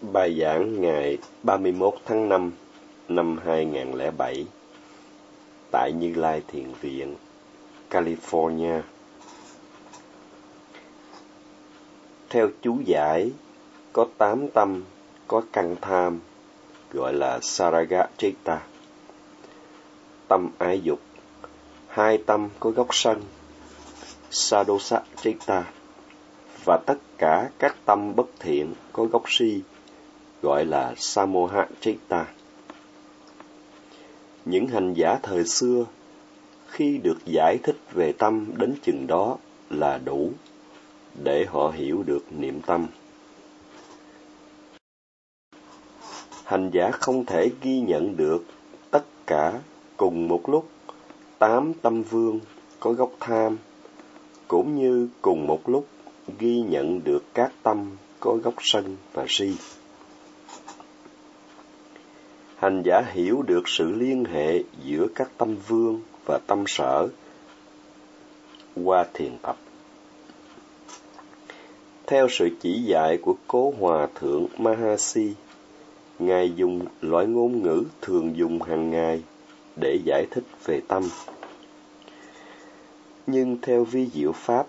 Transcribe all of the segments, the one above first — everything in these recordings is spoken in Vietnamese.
Bài giảng ngày 31 tháng 5 năm 2007 tại Như Lai Thiền Viện, California. Theo chú giải, có tám tâm có căn tham, gọi là Saraga Chitta. Tâm ái dục, hai tâm có gốc sân, Sadosa Chitta, và tất cả các tâm bất thiện có gốc si, gọi là Samoha Chitta. Những hành giả thời xưa, khi được giải thích về tâm đến chừng đó là đủ để họ hiểu được niệm tâm. Hành giả không thể ghi nhận được tất cả cùng một lúc tám tâm vương có gốc tham, cũng như cùng một lúc ghi nhận được các tâm có gốc sân và si hành giả hiểu được sự liên hệ giữa các tâm vương và tâm sở qua thiền tập. Theo sự chỉ dạy của Cố Hòa Thượng Mahasi, Ngài dùng loại ngôn ngữ thường dùng hàng ngày để giải thích về tâm. Nhưng theo vi diệu Pháp,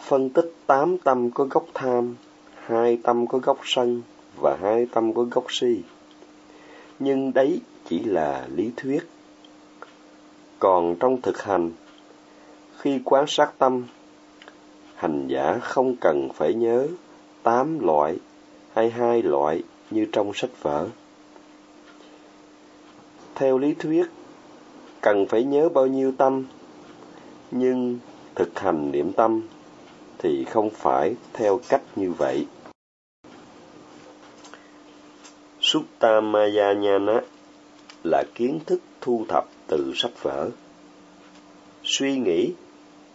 phân tích tám tâm có gốc tham, hai tâm có gốc sân và hai tâm có gốc si nhưng đấy chỉ là lý thuyết. Còn trong thực hành, khi quan sát tâm, hành giả không cần phải nhớ tám loại hay hai loại như trong sách vở. Theo lý thuyết, cần phải nhớ bao nhiêu tâm, nhưng thực hành niệm tâm thì không phải theo cách như vậy. Suttamayana là kiến thức thu thập từ sách vở. Suy nghĩ,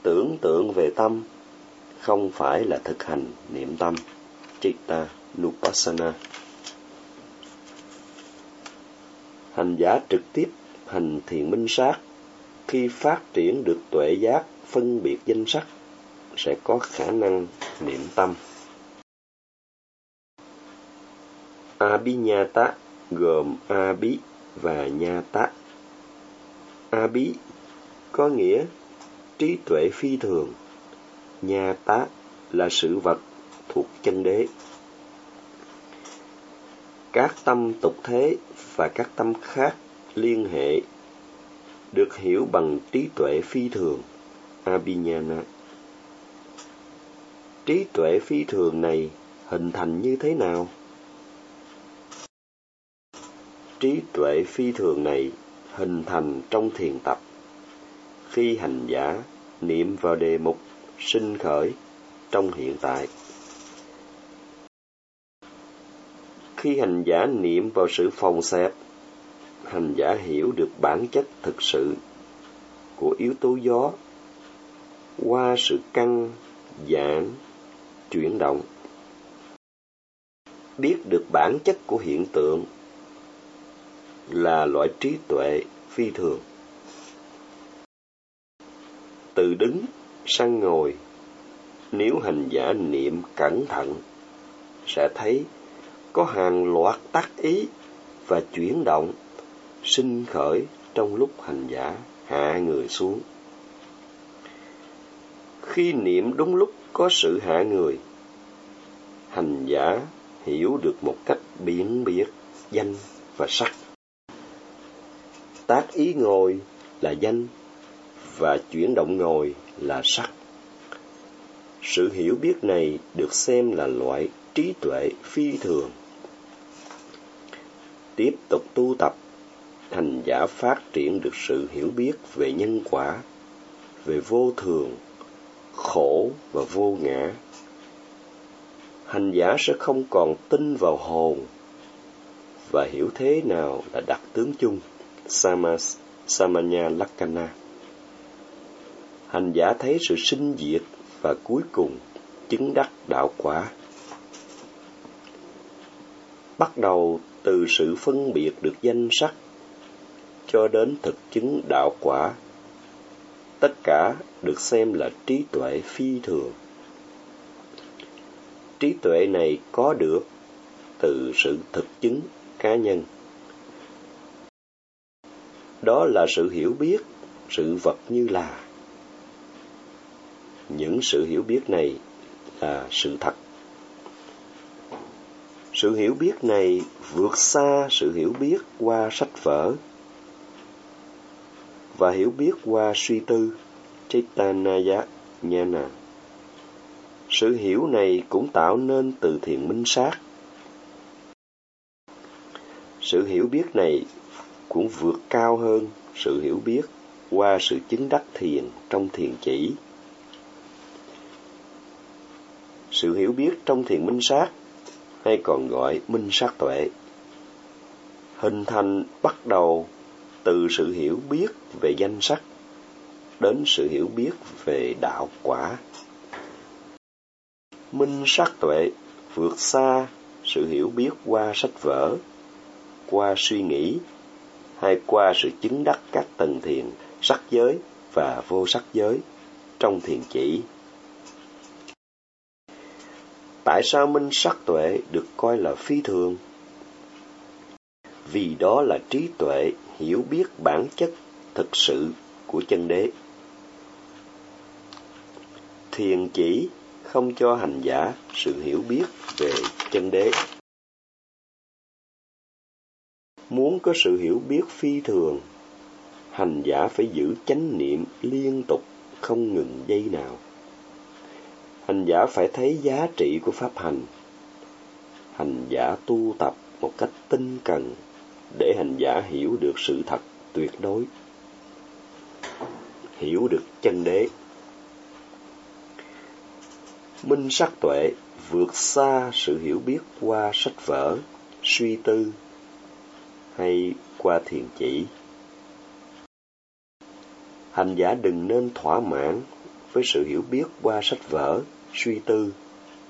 tưởng tượng về tâm không phải là thực hành niệm tâm, Chitta Nupassana. Hành giả trực tiếp hành thiền minh sát khi phát triển được tuệ giác phân biệt danh sắc sẽ có khả năng niệm tâm. Abhinyata gồm Abhi và Nhata. Abhi có nghĩa trí tuệ phi thường. Nhata là sự vật thuộc chân đế. Các tâm tục thế và các tâm khác liên hệ được hiểu bằng trí tuệ phi thường, Abhinyana. Trí tuệ phi thường này hình thành như thế nào? Trí tuệ phi thường này hình thành trong thiền tập. Khi hành giả, niệm vào đề mục sinh khởi trong hiện tại. Khi hành giả niệm vào sự phòng xẹp, hành giả hiểu được bản chất thực sự của yếu tố gió qua sự căng, giãn, chuyển động. Biết được bản chất của hiện tượng là loại trí tuệ phi thường. Từ đứng sang ngồi, nếu hành giả niệm cẩn thận, sẽ thấy có hàng loạt tác ý và chuyển động sinh khởi trong lúc hành giả hạ người xuống. Khi niệm đúng lúc có sự hạ người, hành giả hiểu được một cách biển biệt danh và sắc tác ý ngồi là danh và chuyển động ngồi là sắc. Sự hiểu biết này được xem là loại trí tuệ phi thường. Tiếp tục tu tập, hành giả phát triển được sự hiểu biết về nhân quả, về vô thường, khổ và vô ngã. Hành giả sẽ không còn tin vào hồn và hiểu thế nào là đặc tướng chung. Samas, Samanya Lakana. Hành giả thấy sự sinh diệt và cuối cùng chứng đắc đạo quả. Bắt đầu từ sự phân biệt được danh sắc cho đến thực chứng đạo quả. Tất cả được xem là trí tuệ phi thường. Trí tuệ này có được từ sự thực chứng cá nhân. Đó là sự hiểu biết, sự vật như là. Những sự hiểu biết này là sự thật. Sự hiểu biết này vượt xa sự hiểu biết qua sách vở và hiểu biết qua suy tư Chaitanaya Nhana. Sự hiểu này cũng tạo nên từ thiền minh sát. Sự hiểu biết này cũng vượt cao hơn sự hiểu biết qua sự chứng đắc thiền trong thiền chỉ. Sự hiểu biết trong thiền minh sát hay còn gọi minh sát tuệ hình thành bắt đầu từ sự hiểu biết về danh sắc đến sự hiểu biết về đạo quả. Minh sát tuệ vượt xa sự hiểu biết qua sách vở, qua suy nghĩ hay qua sự chứng đắc các tầng thiền, sắc giới và vô sắc giới trong thiền chỉ. Tại sao minh sắc tuệ được coi là phi thường? Vì đó là trí tuệ hiểu biết bản chất thực sự của chân đế. Thiền chỉ không cho hành giả sự hiểu biết về chân đế. Muốn có sự hiểu biết phi thường, hành giả phải giữ chánh niệm liên tục, không ngừng giây nào. Hành giả phải thấy giá trị của pháp hành. Hành giả tu tập một cách tinh cần để hành giả hiểu được sự thật tuyệt đối, hiểu được chân đế. Minh sắc tuệ vượt xa sự hiểu biết qua sách vở, suy tư hay qua thiền chỉ. Hành giả đừng nên thỏa mãn với sự hiểu biết qua sách vở, suy tư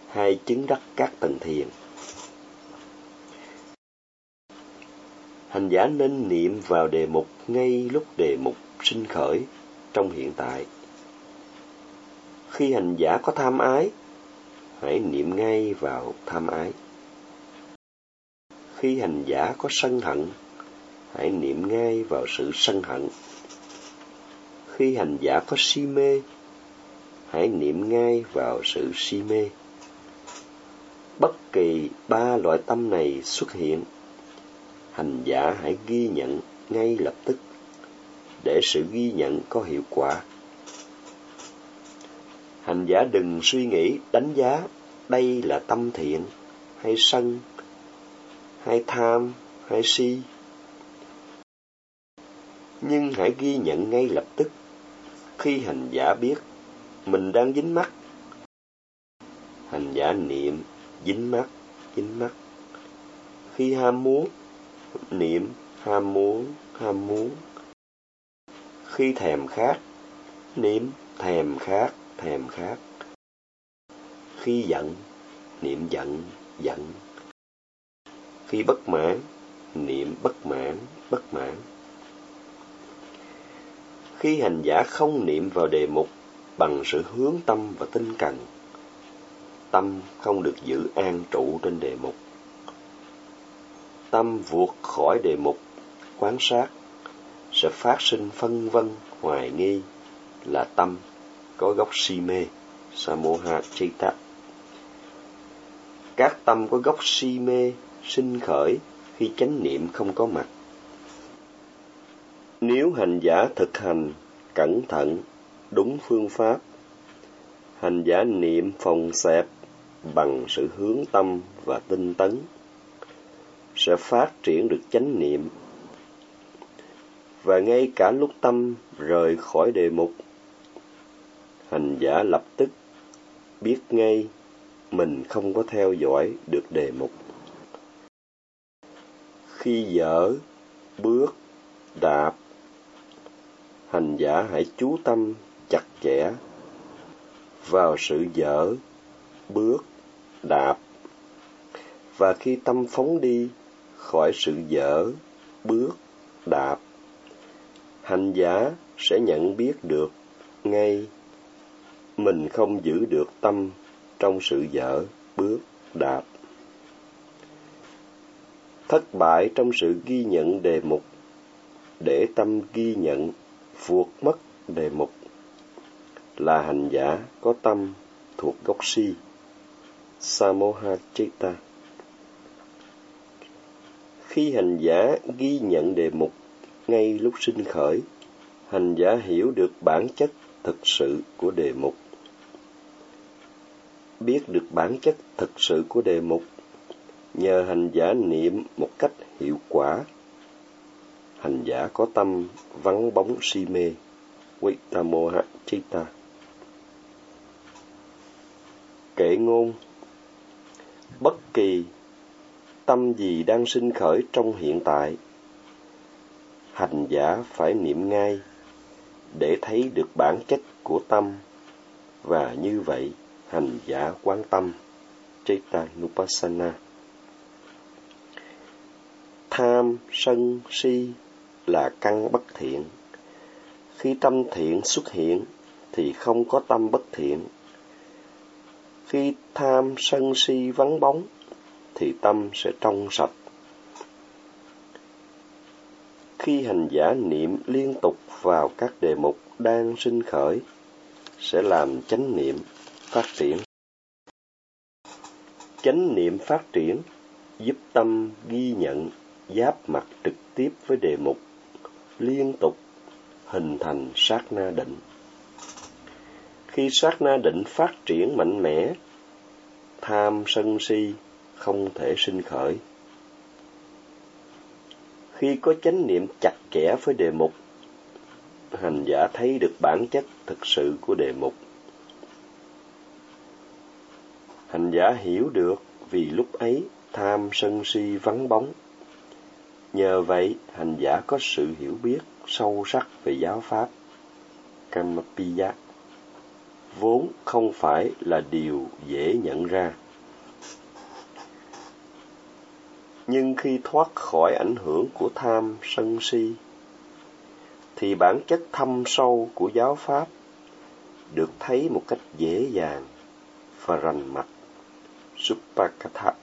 hay chứng đắc các tầng thiền. Hành giả nên niệm vào đề mục ngay lúc đề mục sinh khởi trong hiện tại. Khi hành giả có tham ái, hãy niệm ngay vào tham ái. Khi hành giả có sân hận, hãy niệm ngay vào sự sân hận. Khi hành giả có si mê, hãy niệm ngay vào sự si mê. Bất kỳ ba loại tâm này xuất hiện, hành giả hãy ghi nhận ngay lập tức để sự ghi nhận có hiệu quả. Hành giả đừng suy nghĩ đánh giá đây là tâm thiện hay sân hay tham hay si. Nhưng hãy ghi nhận ngay lập tức, khi hành giả biết mình đang dính mắt. Hành giả niệm, dính mắt dính mắt. Khi ham muốn, niệm, ham muốn ham muốn. Khi thèm khát, niệm, thèm khát thèm khát. Khi giận, niệm giận giận khi bất mãn, niệm bất mãn bất mãn. Khi hành giả không niệm vào đề mục bằng sự hướng tâm và tinh cần, tâm không được giữ an trụ trên đề mục. Tâm vượt khỏi đề mục, quán sát, sẽ phát sinh phân vân, hoài nghi là tâm có gốc si mê samoha chita các tâm có gốc si mê sinh khởi khi chánh niệm không có mặt. Nếu hành giả thực hành cẩn thận, đúng phương pháp, hành giả niệm phòng xẹp bằng sự hướng tâm và tinh tấn, sẽ phát triển được chánh niệm. Và ngay cả lúc tâm rời khỏi đề mục, hành giả lập tức biết ngay mình không có theo dõi được đề mục khi dở, bước, đạp. Hành giả hãy chú tâm chặt chẽ vào sự dở, bước, đạp. Và khi tâm phóng đi khỏi sự dở, bước, đạp, hành giả sẽ nhận biết được ngay mình không giữ được tâm trong sự dở, bước, đạp thất bại trong sự ghi nhận đề mục. Để tâm ghi nhận vuột mất đề mục. Là hành giả có tâm thuộc gốc si. Samoha chitta khi hành giả ghi nhận đề mục, ngay lúc sinh khởi, hành giả hiểu được bản chất thực sự của đề mục. Biết được bản chất thực sự của đề mục nhờ hành giả niệm một cách hiệu quả. Hành giả có tâm vắng bóng si mê. Vitamoha Chitta Kệ ngôn. Bất kỳ tâm gì đang sinh khởi trong hiện tại, hành giả phải niệm ngay để thấy được bản chất của tâm. Và như vậy, hành giả quán tâm. Chaitanupassana tham, sân, si là căn bất thiện. Khi tâm thiện xuất hiện, thì không có tâm bất thiện. Khi tham, sân, si vắng bóng, thì tâm sẽ trong sạch. Khi hành giả niệm liên tục vào các đề mục đang sinh khởi, sẽ làm chánh niệm phát triển. Chánh niệm phát triển giúp tâm ghi nhận giáp mặt trực tiếp với đề mục, liên tục hình thành sát na định. Khi sát na định phát triển mạnh mẽ, tham sân si không thể sinh khởi. Khi có chánh niệm chặt chẽ với đề mục, hành giả thấy được bản chất thực sự của đề mục. Hành giả hiểu được vì lúc ấy tham sân si vắng bóng nhờ vậy, hành giả có sự hiểu biết sâu sắc về giáo pháp. Kamapiya vốn không phải là điều dễ nhận ra. Nhưng khi thoát khỏi ảnh hưởng của tham sân si, thì bản chất thâm sâu của giáo pháp được thấy một cách dễ dàng và rành mạch. Suppakatha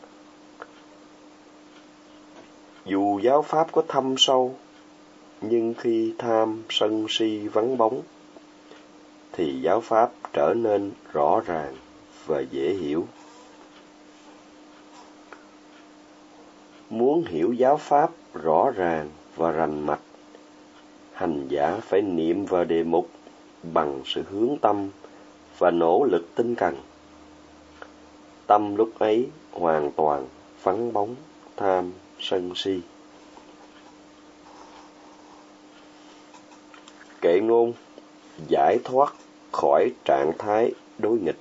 dù giáo pháp có thâm sâu, nhưng khi tham sân si vắng bóng, thì giáo pháp trở nên rõ ràng và dễ hiểu. Muốn hiểu giáo pháp rõ ràng và rành mạch, hành giả phải niệm vào đề mục bằng sự hướng tâm và nỗ lực tinh cần. Tâm lúc ấy hoàn toàn vắng bóng, tham sân si. Kệ ngôn, giải thoát khỏi trạng thái đối nghịch.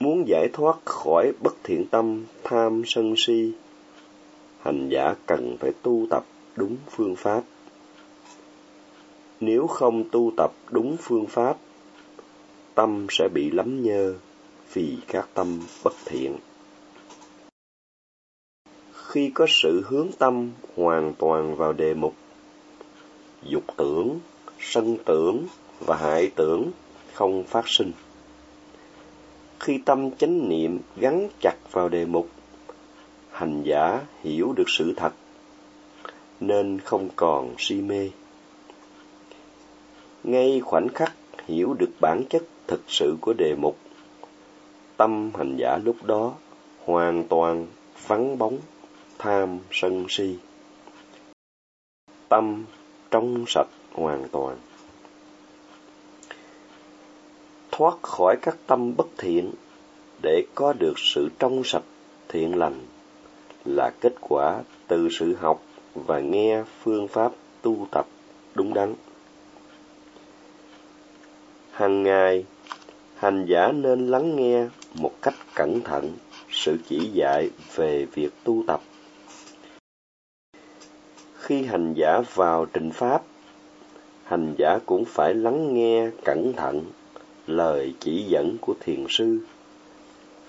Muốn giải thoát khỏi bất thiện tâm, tham sân si, hành giả cần phải tu tập đúng phương pháp. Nếu không tu tập đúng phương pháp, tâm sẽ bị lắm nhơ vì các tâm bất thiện. Khi có sự hướng tâm hoàn toàn vào đề mục, dục tưởng, sân tưởng và hại tưởng không phát sinh. Khi tâm chánh niệm gắn chặt vào đề mục, hành giả hiểu được sự thật, nên không còn si mê. Ngay khoảnh khắc hiểu được bản chất thực sự của đề mục tâm hành giả lúc đó hoàn toàn vắng bóng, tham sân si. Tâm trong sạch hoàn toàn. Thoát khỏi các tâm bất thiện, để có được sự trong sạch thiện lành, là kết quả từ sự học và nghe phương pháp tu tập đúng đắn. Hàng ngày hành giả nên lắng nghe một cách cẩn thận sự chỉ dạy về việc tu tập. Khi hành giả vào trình pháp, hành giả cũng phải lắng nghe cẩn thận lời chỉ dẫn của thiền sư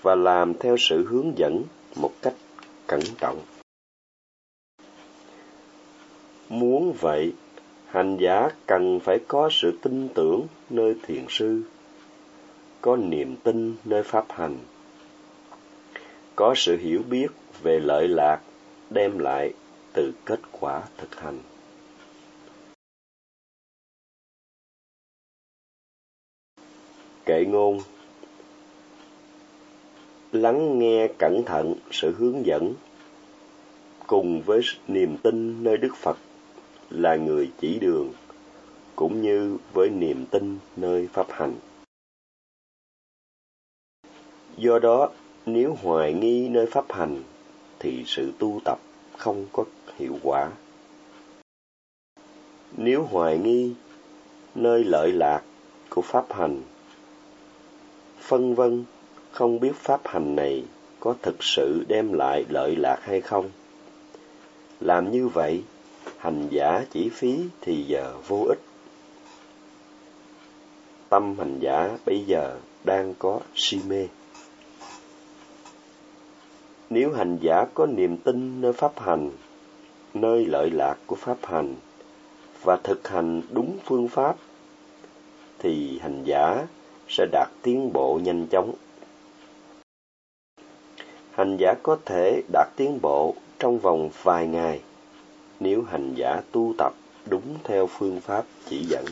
và làm theo sự hướng dẫn một cách cẩn trọng. Muốn vậy, hành giả cần phải có sự tin tưởng nơi thiền sư có niềm tin nơi pháp hành có sự hiểu biết về lợi lạc đem lại từ kết quả thực hành. Kệ ngôn Lắng nghe cẩn thận sự hướng dẫn cùng với niềm tin nơi Đức Phật là người chỉ đường, cũng như với niềm tin nơi pháp hành. Do đó, nếu hoài nghi nơi pháp hành, thì sự tu tập không có hiệu quả. Nếu hoài nghi nơi lợi lạc của pháp hành, phân vân không biết pháp hành này có thực sự đem lại lợi lạc hay không. Làm như vậy, hành giả chỉ phí thì giờ vô ích. Tâm hành giả bây giờ đang có si mê. Nếu hành giả có niềm tin nơi pháp hành, nơi lợi lạc của pháp hành và thực hành đúng phương pháp, thì hành giả sẽ đạt tiến bộ nhanh chóng. Hành giả có thể đạt tiến bộ trong vòng vài ngày nếu hành giả tu tập đúng theo phương pháp chỉ dẫn.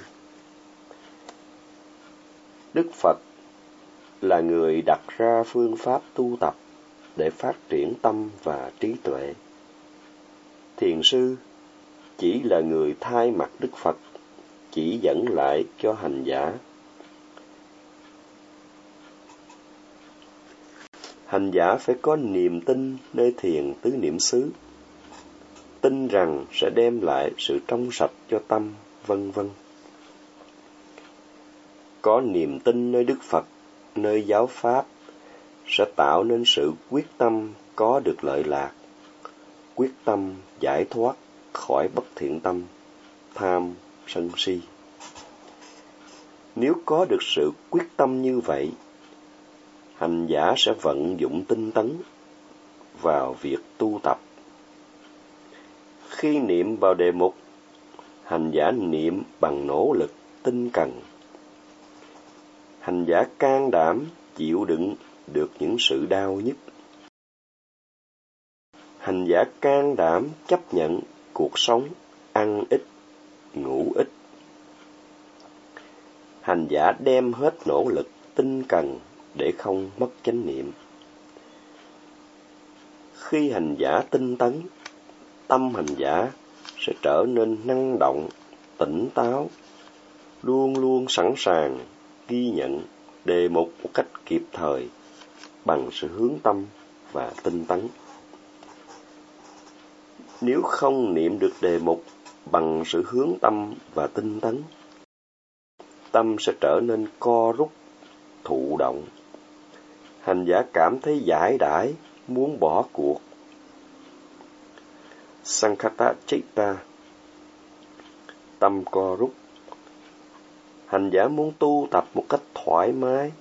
Đức Phật là người đặt ra phương pháp tu tập để phát triển tâm và trí tuệ. Thiền sư chỉ là người thay mặt Đức Phật chỉ dẫn lại cho hành giả. Hành giả phải có niềm tin nơi thiền tứ niệm xứ, tin rằng sẽ đem lại sự trong sạch cho tâm, vân vân. Có niềm tin nơi Đức Phật, nơi giáo pháp sẽ tạo nên sự quyết tâm có được lợi lạc, quyết tâm giải thoát khỏi bất thiện tâm, tham, sân si. Nếu có được sự quyết tâm như vậy, hành giả sẽ vận dụng tinh tấn vào việc tu tập. Khi niệm vào đề mục, hành giả niệm bằng nỗ lực tinh cần. Hành giả can đảm chịu đựng được những sự đau nhức. Hành giả can đảm chấp nhận cuộc sống ăn ít, ngủ ít. Hành giả đem hết nỗ lực tinh cần để không mất chánh niệm. Khi hành giả tinh tấn, tâm hành giả sẽ trở nên năng động, tỉnh táo, luôn luôn sẵn sàng ghi nhận đề mục một cách kịp thời bằng sự hướng tâm và tinh tấn. Nếu không niệm được đề mục bằng sự hướng tâm và tinh tấn, tâm sẽ trở nên co rút, thụ động. Hành giả cảm thấy giải đãi, muốn bỏ cuộc. sankhata Chitta Tâm co rút Hành giả muốn tu tập một cách thoải mái,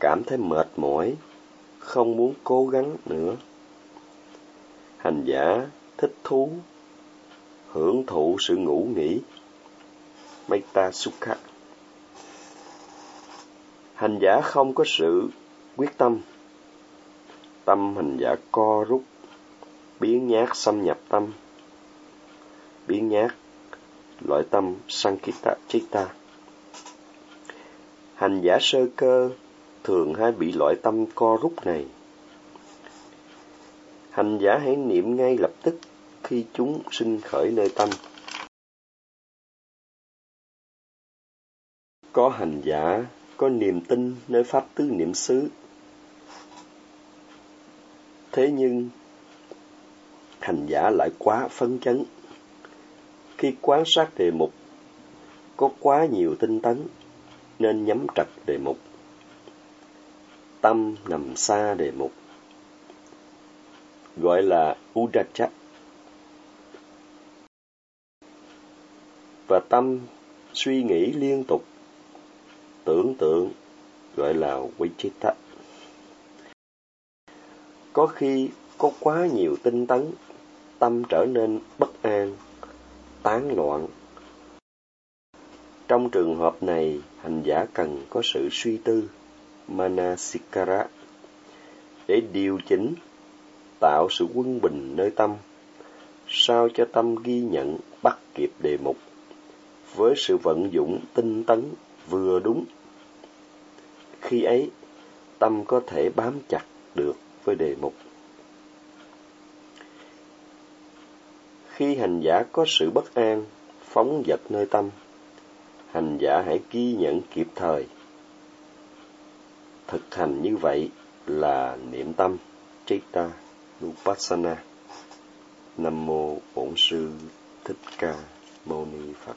cảm thấy mệt mỏi, không muốn cố gắng nữa. Hành giả thích thú, hưởng thụ sự ngủ nghỉ. Metta Sukha Hành giả không có sự quyết tâm. Tâm hành giả co rút, biến nhát xâm nhập tâm. Biến nhát, loại tâm Sankita Chitta. Hành giả sơ cơ thường hay bị loại tâm co rút này. Hành giả hãy niệm ngay lập tức khi chúng sinh khởi nơi tâm. Có hành giả, có niềm tin nơi pháp tứ niệm xứ. Thế nhưng, hành giả lại quá phấn chấn. Khi quan sát đề mục, có quá nhiều tinh tấn, nên nhắm trật đề mục tâm nằm xa đề mục, gọi là udacha. Và tâm suy nghĩ liên tục, tưởng tượng, gọi là vichita. Có khi có quá nhiều tinh tấn, tâm trở nên bất an, tán loạn. Trong trường hợp này, hành giả cần có sự suy tư. Manasikara để điều chỉnh, tạo sự quân bình nơi tâm, sao cho tâm ghi nhận bắt kịp đề mục với sự vận dụng tinh tấn vừa đúng. Khi ấy, tâm có thể bám chặt được với đề mục. Khi hành giả có sự bất an, phóng dật nơi tâm, hành giả hãy ghi nhận kịp thời. Thực hành như vậy là niệm tâm Chitta Nupassana. Nam mô Bổn sư Thích Ca Mâu Ni Phật.